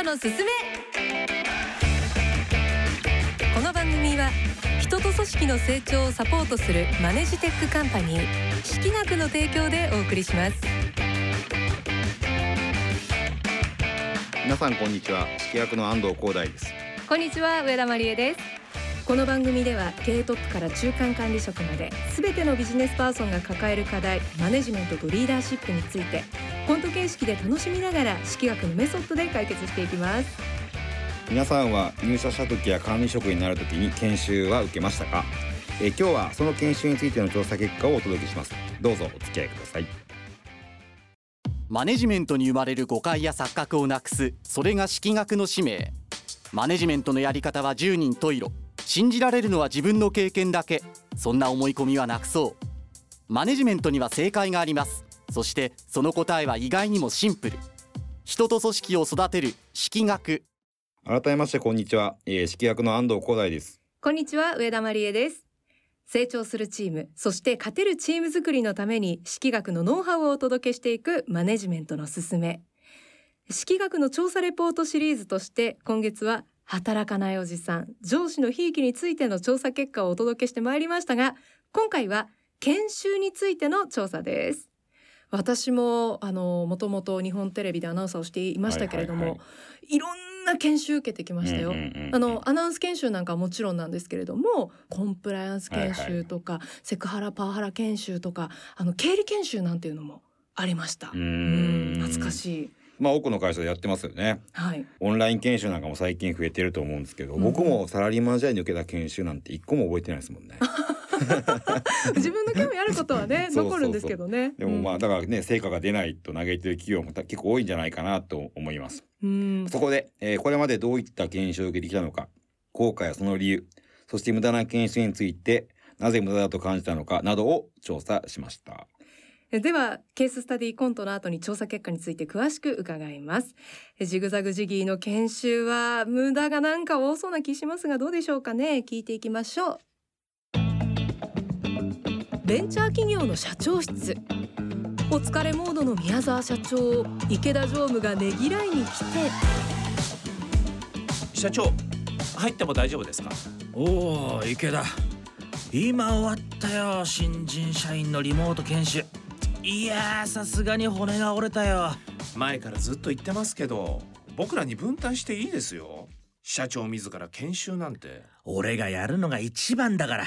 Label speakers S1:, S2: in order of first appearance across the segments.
S1: トのすすめ。この番組は人と組織の成長をサポートするマネジテックカンパニー識学の提供でお送りします。
S2: 皆さんこんにちは。識学の安藤光大です。
S1: こんにちは上田真理恵です。この番組では経営トップから中間管理職まで全てのビジネスパーソンが抱える課題マネジメントとリーダーシップについてコント形式で楽しみながら式学のメソッドで解決していきます。
S2: 皆さんは入社した時や管理職になる時に研修は受けましたか？えー今日はその研修についての調査結果をお届けします。どうぞお付き合いください。
S3: マネジメントに生まれる誤解や錯覚をなくすそれが式学の使命。マネジメントのやり方は10人十色。信じられるのは自分の経験だけ。そんな思い込みはなくそう。マネジメントには正解がありますそしてその答えは意外にもシンプル。人と組織を育てる式学。
S2: 改めましてこんにちは、えー、式役の安藤光大です。
S1: こんにちは上田真理恵です。成長するチームそして勝てるチーム作りのために式学のノウハウをお届けしていくマネジメントのすすめ。式学の調査レポートシリーズとして今月は働かないおじさん上司のひいきについての調査結果をお届けしてまいりましたが今回は研修についての調査です私もあのもともと日本テレビでアナウンサーをしていましたけれども、
S2: はいはい
S1: い。ろんな研修受けてきましたよ、
S2: うんうんうんうん。
S1: あのアナウンス研修なんかはもちろんなんですけれどもコンプライアンス研修とか、セクハラパワハラ研修とかあの経理研修なんていうのもありました。
S2: うーん
S1: 懐かしい。
S2: まあ多くの会社でやってますよね。
S1: はい。
S2: オンライン研修なんかも最近増えてると思うんですけど、
S1: うん。
S2: 僕もサラリーマン時代に受けた研修なんて一個も覚えてないですもんね
S1: 自分の興味あることはね 残るんですけどね。
S2: でもまあだからね成果が出ないと嘆いてる企業もた結構多いんじゃないかなと思います。
S1: うん。
S2: そこで、えーこれまでどういった研修を受けてきたのか、効果やその理由、そして無駄な研修について、なぜ無駄だと感じたのかなどを調査しました。
S1: えではケーススタディコントの後に調査結果について詳しく伺います。えジグザグジギーの研修は無駄がなんか多そうな気しますがどうでしょうかね？聞いていきましょうベンチャー企業の社長室。お疲れモードの宮沢社長を池田常務がねぎらいに来て。
S4: 社長入っても大丈夫ですか？
S5: おお池田。今終わったよ新人社員のリモート研修。いやーさすがに骨が折れたよ。
S4: 前からずっと言ってますけど僕らに分担していいですよ。社長自ら研修なんて。
S5: 俺がやるのが一番だから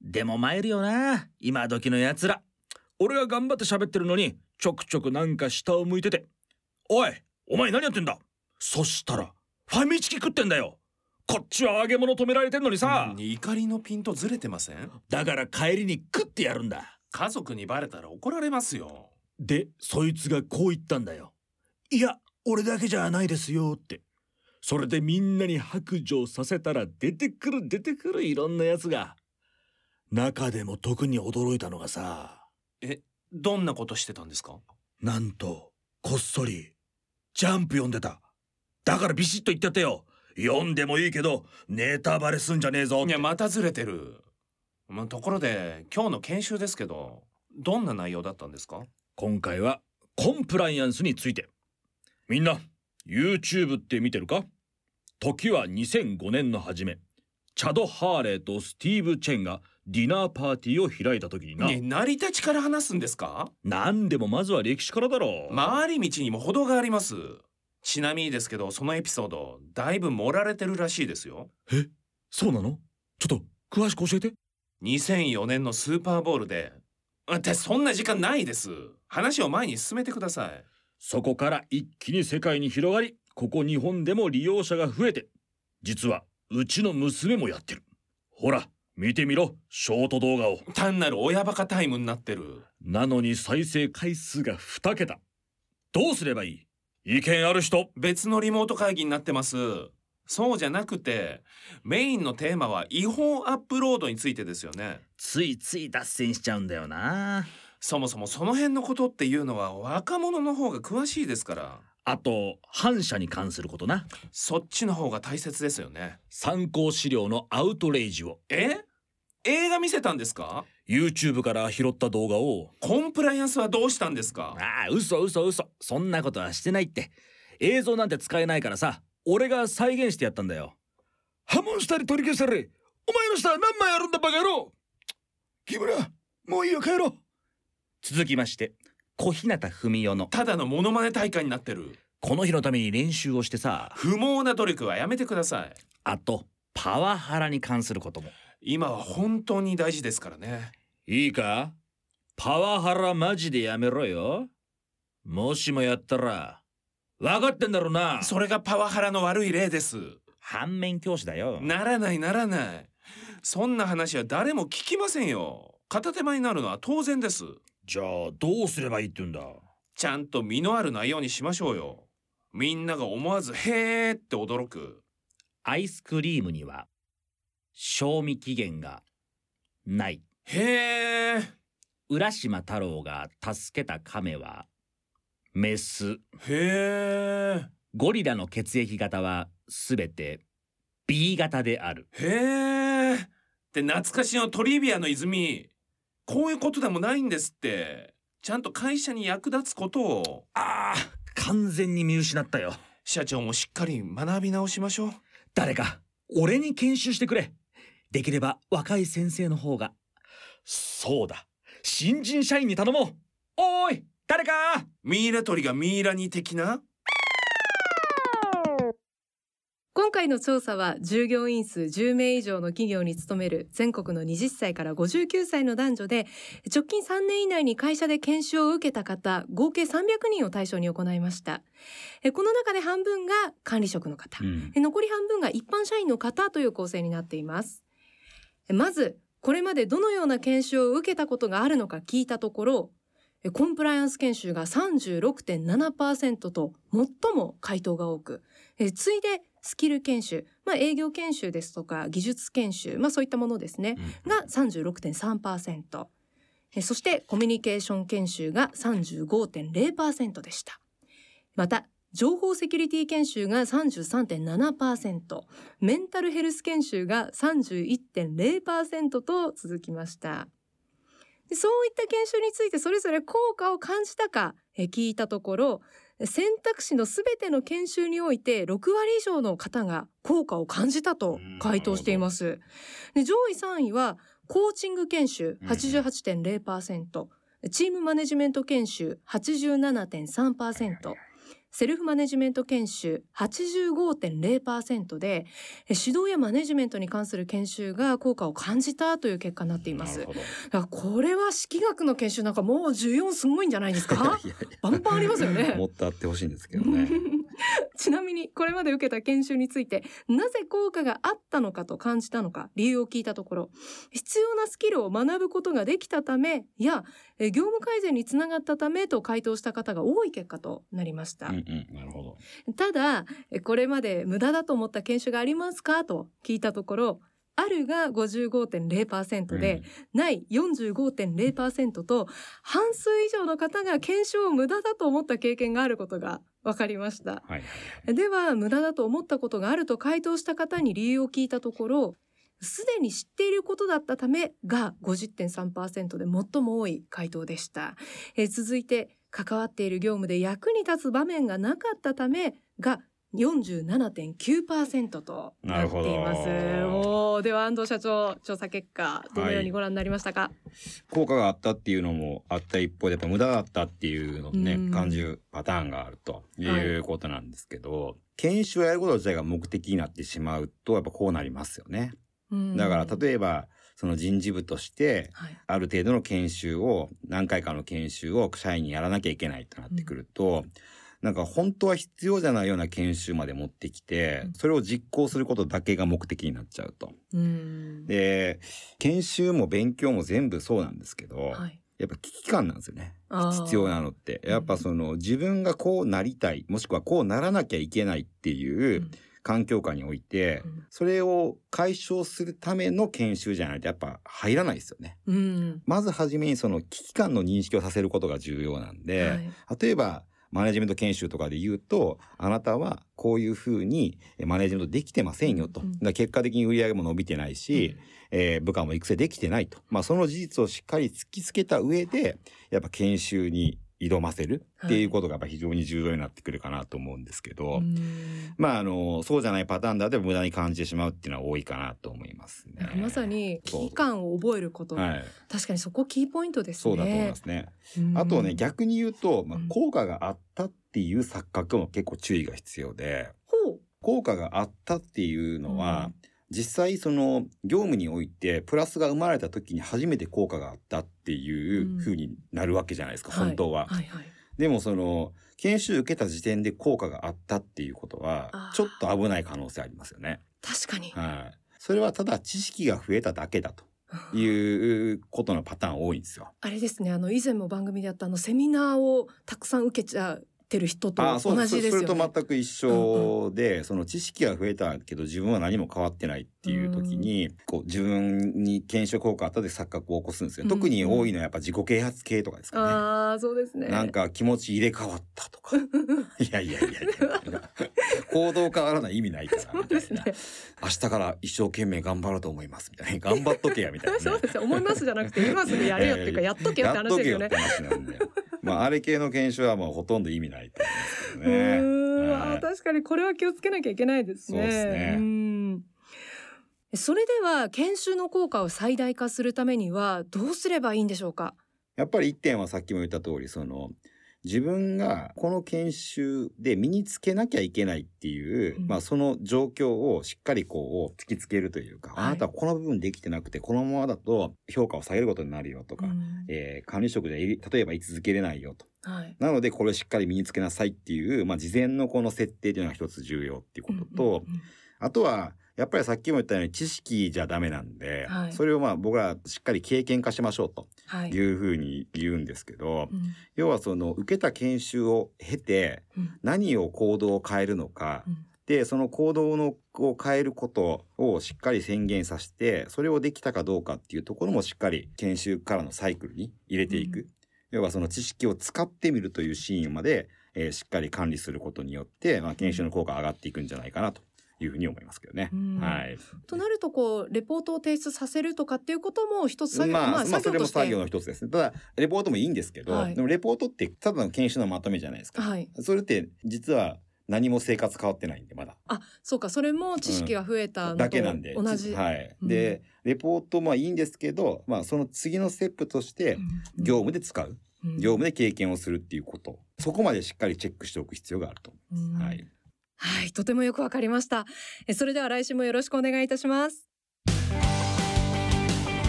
S5: でも参るよな今時のやつら。俺が頑張って喋ってるのにちょくちょくなんか下を向いてて。おいお前何やってんだ。そしたらファミチキ食ってんだよ。こっちは揚げ物止められてんのにさ、
S4: うん怒りのピントずれてません？
S5: だから帰りに食ってやるんだ。
S4: 家族にバレたら怒られますよ。
S5: でそいつがこう言ったんだよ。いや俺だけじゃないですよって。それでみんなに白状させたら出てくる出てくるいろんなやつが中でも特に驚いたのがさ。
S4: えどんなことしてたんですか？
S5: なんとこっそりジャンプ読んでた。だからビシッと言ってやってよ。読んでもいいけどネタバレすんじゃねえぞ
S4: いやまたずれてる。まあところで今日の研修ですけどどんな内容だったんですか？
S5: 今回はコンプライアンスについて。みんな YouTube って見てるか？時は2005年の初めチャド・ハーレーとスティーブ・チェンがディナーパーティーを開いた時にな、
S4: ね成り立ちから話すんですか？
S5: 何でもまずは歴史からだろう、
S4: 回り道にも程があります。ちなみにですけどそのエピソードだいぶ盛られてるらしいですよ。
S5: そうなの？ちょっと詳しく教えて。
S4: 2004年のスーパーボールで。ってそんな時間ないです。話を前に進めてください。
S5: そこから一気に世界に広がりここ日本でも利用者が増えて実はうちの娘もやってる。ほら見てみろショート動画を。
S4: 単なる親バカタイムになってる。
S5: なのに再生回数が2桁。どうすればいい？意見ある人。
S4: 別のリモート会議になってます。そうじゃなくてメインのテーマは違法アップロードについてですよね。
S5: ついつい脱線しちゃうんだよな。
S4: そもそもその辺のことっていうのは若者の方が詳しいですから
S5: あと反社に関することな。
S4: そっちの方が大切ですよね。
S5: 参考資料のアウトレイジを。
S4: え？映画見せたんですか
S5: ？YouTube から拾った動画を。
S4: コンプライアンスはどうしたんですか？
S5: ああ嘘嘘嘘。そんなことはしてないって。映像なんて使えないからさ。俺が再現してやったんだよ。ハモンしたり取り消したりお前の下何枚あるんだバカ野郎。木村もういいよ帰ろう。続きまして小日向文世の。
S4: ただのモノマネ大会になってる。
S5: この日のために練習をしてさ。
S4: 不毛な努力はやめてください。
S5: あとパワハラに関することも。
S4: 今は本当に大事ですからね。
S5: いいか？パワハラマジでやめろよ。もしもやったら分かってんだろうな。
S4: それがパワハラの悪い例です。
S5: 反面教師だよ。
S4: ならないならない。そんな話は誰も聞きませんよ。片手間になるのは当然です
S5: じゃあどうすればいいって言うんだ？
S4: ちゃんと身のある内容にしましょうよ。みんなが思わずへーって驚く。
S5: アイスクリームには賞味期限がない。
S4: へー。
S5: 浦島太郎が助けた亀はメス。
S4: へー。
S5: ゴリラの血液型はすべて B 型である。
S4: へー。って懐かしのトリビアの泉こういうことでもないんですって。ちゃんと会社に役立つことを。
S5: あー完全に見失ったよ。
S4: 社長もしっかり学び直しましょう。
S5: 誰か俺に研修してくれ。できれば若い先生の方が。そうだ。新人社員に頼もう。おーい誰か。
S4: ミイラ取りがミイラに的な？
S1: 回の調査は従業員数10名以上の企業に勤める全国の20歳から59歳の男女で直近3年以内に会社で研修を受けた方合計300人を対象に行いました。えこの中で半分が管理職の方。
S5: うん。
S1: え残り半分が一般社員の方という構成になっています。えまずこれまでどのような研修を受けたことがあるのか聞いたところえコンプライアンス研修が36.7%と最も回答が多く。え次いでスキル研修、まあ、営業研修ですとか技術研修、まあ、そういったものですね、が36.3%えそしてコミュニケーション研修が35.0%でした。また情報セキュリティ研修が33.7%メンタルヘルス研修が31.0%と続きました。でそういった研修についてそれぞれ効果を感じたかえ聞いたところ選択肢のすべての研修において6割以上の方が効果を感じたと回答しています。で上位3位はコーチング研修88.0%、チームマネジメント研修87.3%、セルフマネジメント研修85.0%でえ指導やマネジメントに関する研修が効果を感じたという結果になっています。これは式学の研修なんかもう需要すごいんじゃないですか？バンバンありますよね。
S2: もっとあってほしいんですけどね
S1: ちなみにこれまで受けた研修についてなぜ効果があったのかと感じたのか理由を聞いたところ必要なスキルを学ぶことができたためやえ業務改善につながったためと回答した方が多い結果となりました。
S2: うんうんなるほど
S1: ただえこれまで無駄だと思った研修がありますかと聞いたところあるが55.0%で、ない45.0%と半数以上の方が研修を無駄だと思った経験があることが分かりました。
S2: はいはい
S1: では無駄だと思ったことがあると回答した方に理由を聞いたところすでに知っていることだったためが50.3%で最も多い回答でした。えー続いて関わっている業務で役に立つ場面がなかったためが47.9%となっています。おーでは安藤社長調査結果どのようにご覧になりましたか？
S2: 効果があったっていうのもあった一方でやっぱ無駄だったっていうのをね
S1: うん。
S2: 感じるパターンがあるということなんですけど、研修をやること自体が目的になってしまうとやっぱこうなりますよね。
S1: うん。
S2: だから例えばその人事部として
S1: はい。
S2: ある程度の研修を何回かの研修を社員にやらなきゃいけないとなってくると、なんか本当は必要じゃないような研修まで持ってきて
S1: うん。
S2: それを実行することだけが目的になっちゃうと。
S1: うん。
S2: で研修も勉強も全部そうなんですけど、
S1: はい。
S2: やっぱ危機感なんですよね。必要なのって。やっぱその自分がこうなりたいもしくはこうならなきゃいけないっていううん。環境下において、
S1: うん。
S2: それを解消するための研修じゃないとやっぱ入らないですよね。
S1: うん。
S2: まずはじめにその危機感の認識をさせることが重要なんで、
S1: はい。
S2: 例えばマネジメント研修とかで言うとあなたはこういうふうにえマネジメントできてませんよと、
S1: うん。
S2: だ結果的に売り上げも伸びてないし、えー部下も育成できてないと、まあ、その事実をしっかり突きつけた上でやっぱ研修に挑ませるっていうことがやっぱ非常に重要になってくるかなと思うんですけど、
S1: うん。
S2: まああのそうじゃないパターンであれば無駄に感じてしまうっていうのは多いかなと思いますね。
S1: まさに危機感を覚えること、
S2: はい、
S1: 確かにそこキーポイントですね。
S2: そうだと思いますね。
S1: うん。
S2: あとね逆に言うと、まあ
S1: うん、
S2: 効果があったっていう錯覚も結構注意が必要で効果があったっていうのは、実際その業務においてプラスが生まれた時に初めて効果があったっていう風になるわけじゃないですか、本当は。
S1: はいはい
S2: でもその研修受けた時点で効果があったっていうことはちょっと危ない可能性ありますよね。
S1: 確かに。
S2: はい。それはただ知識が増えただけだということのパターン多いんですよ。
S1: あれですねあの以前も番組でやったあのセミナーをたくさん受けちゃってる人と同
S2: そそれ
S1: じですよね。
S2: と全く一緒で、その知識が増えたけど自分は何も変わってないっていう時に、こう自分に検証効果あったで錯覚を起こすんですよ。
S1: うん
S2: 特に多いのはやっぱ自己啓発系とかですかね。
S1: ああそうですね。
S2: なんか気持ち入れ替わったとか。いやいやいやいや。行動変わらない意味ないから
S1: そう
S2: みたいな。
S1: ね。
S2: 明日から一生懸命頑張ろうと思いますみたいな。頑張っとけやみたいな、ね。
S1: そうですよ思いますじゃなくて今すぐやれよっていうかやっとけよって話ですよね
S2: まああれ系の研修はもうほとんど意味ないと思いますけど
S1: う
S2: ね。
S1: 確かにこれは気をつけなきゃいけないですね。
S2: そうですね
S1: んそれでは研修の効果を最大化するためにはどうすればいいんでしょうか？
S2: やっぱり一点はさっきも言った通りその自分がこの研修で身につけなきゃいけないっていう、
S1: うん。
S2: まあその状況をしっかりこう突きつけるというか、
S1: はい。
S2: あなたはこの部分できてなくてこのままだと評価を下げることになるよとか、
S1: うん。
S2: えー管理職でい例えば居続けれないよと。
S1: はい。
S2: なのでこれをしっかり身につけなさいっていう、まあ事前のこの設定というのが一つ重要っていうことと、
S1: うんうんうん
S2: あとはやっぱりさっきも言ったように知識じゃダメなんで、
S1: はい。
S2: それをまあ僕らしっかり経験化しましょうと。
S1: はい。
S2: いうふうに言うんですけど、
S1: うん。
S2: 要はその受けた研修を経て
S1: うん。
S2: 何を行動を変えるのか、
S1: うん。
S2: でその行動のを変えることをしっかり宣言させてそれをできたかどうかっていうところもしっかり研修からのサイクルに入れていく、
S1: うん。
S2: 要はその知識を使ってみるというシーンまで、えーしっかり管理することによって、まあ、研修の効果が上がっていくんじゃないかなというふうに思いますけどね。
S1: うん
S2: はい。
S1: となるとこうレポートを提出させるとかっていうことも一つ作業、
S2: まあ、まあ、
S1: 作
S2: それ
S1: 業として
S2: も作業の一つですね。ただ、レポートもいいんですけど、
S1: はい
S2: でもレポートってただの研修のまとめじゃないですか。
S1: はい。
S2: それって実は何も生活変わってないんで、まだ。
S1: あそうかそれも知識が増えたのと
S2: だけなんで。
S1: 同じ。
S2: はい。
S1: うん
S2: で、レポートもいいんですけど、まあ、その次のステップとして、
S1: うん
S2: 業務で使う。
S1: うん
S2: 業務で経験をするっていうこと。そこまでしっかりチェックしておく必要があると思います。
S1: うん
S2: はい。
S1: はい、とてもよくわかりました。えそれでは来週もよろしくお願いいたします。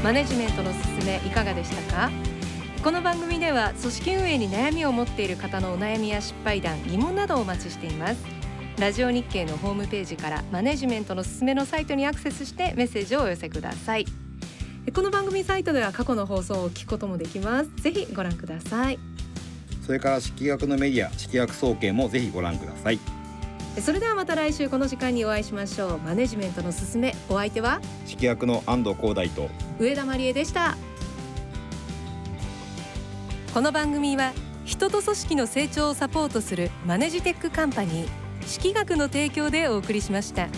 S1: マネジメントのすすめいかがでしたか？この番組では組織運営に悩みを持っている方のお悩みや失敗談疑問などをお待ちしていますラジオ日経のホームページからマネジメントのすすめのサイトにアクセスしてメッセージをお寄せくださいこの番組サイトでは過去の放送を聞くこともできますぜひご覧ください
S2: それから式学のメディア、式学総研もぜひご覧ください。
S1: それではまた来週この時間にお会いしましょう。マネジメントのすすめお相手は？
S2: 式学の安藤光大と、
S1: 上田真理恵でした。この番組は人と組織の成長をサポートするマネジテックカンパニー識学の提供でお送りしました。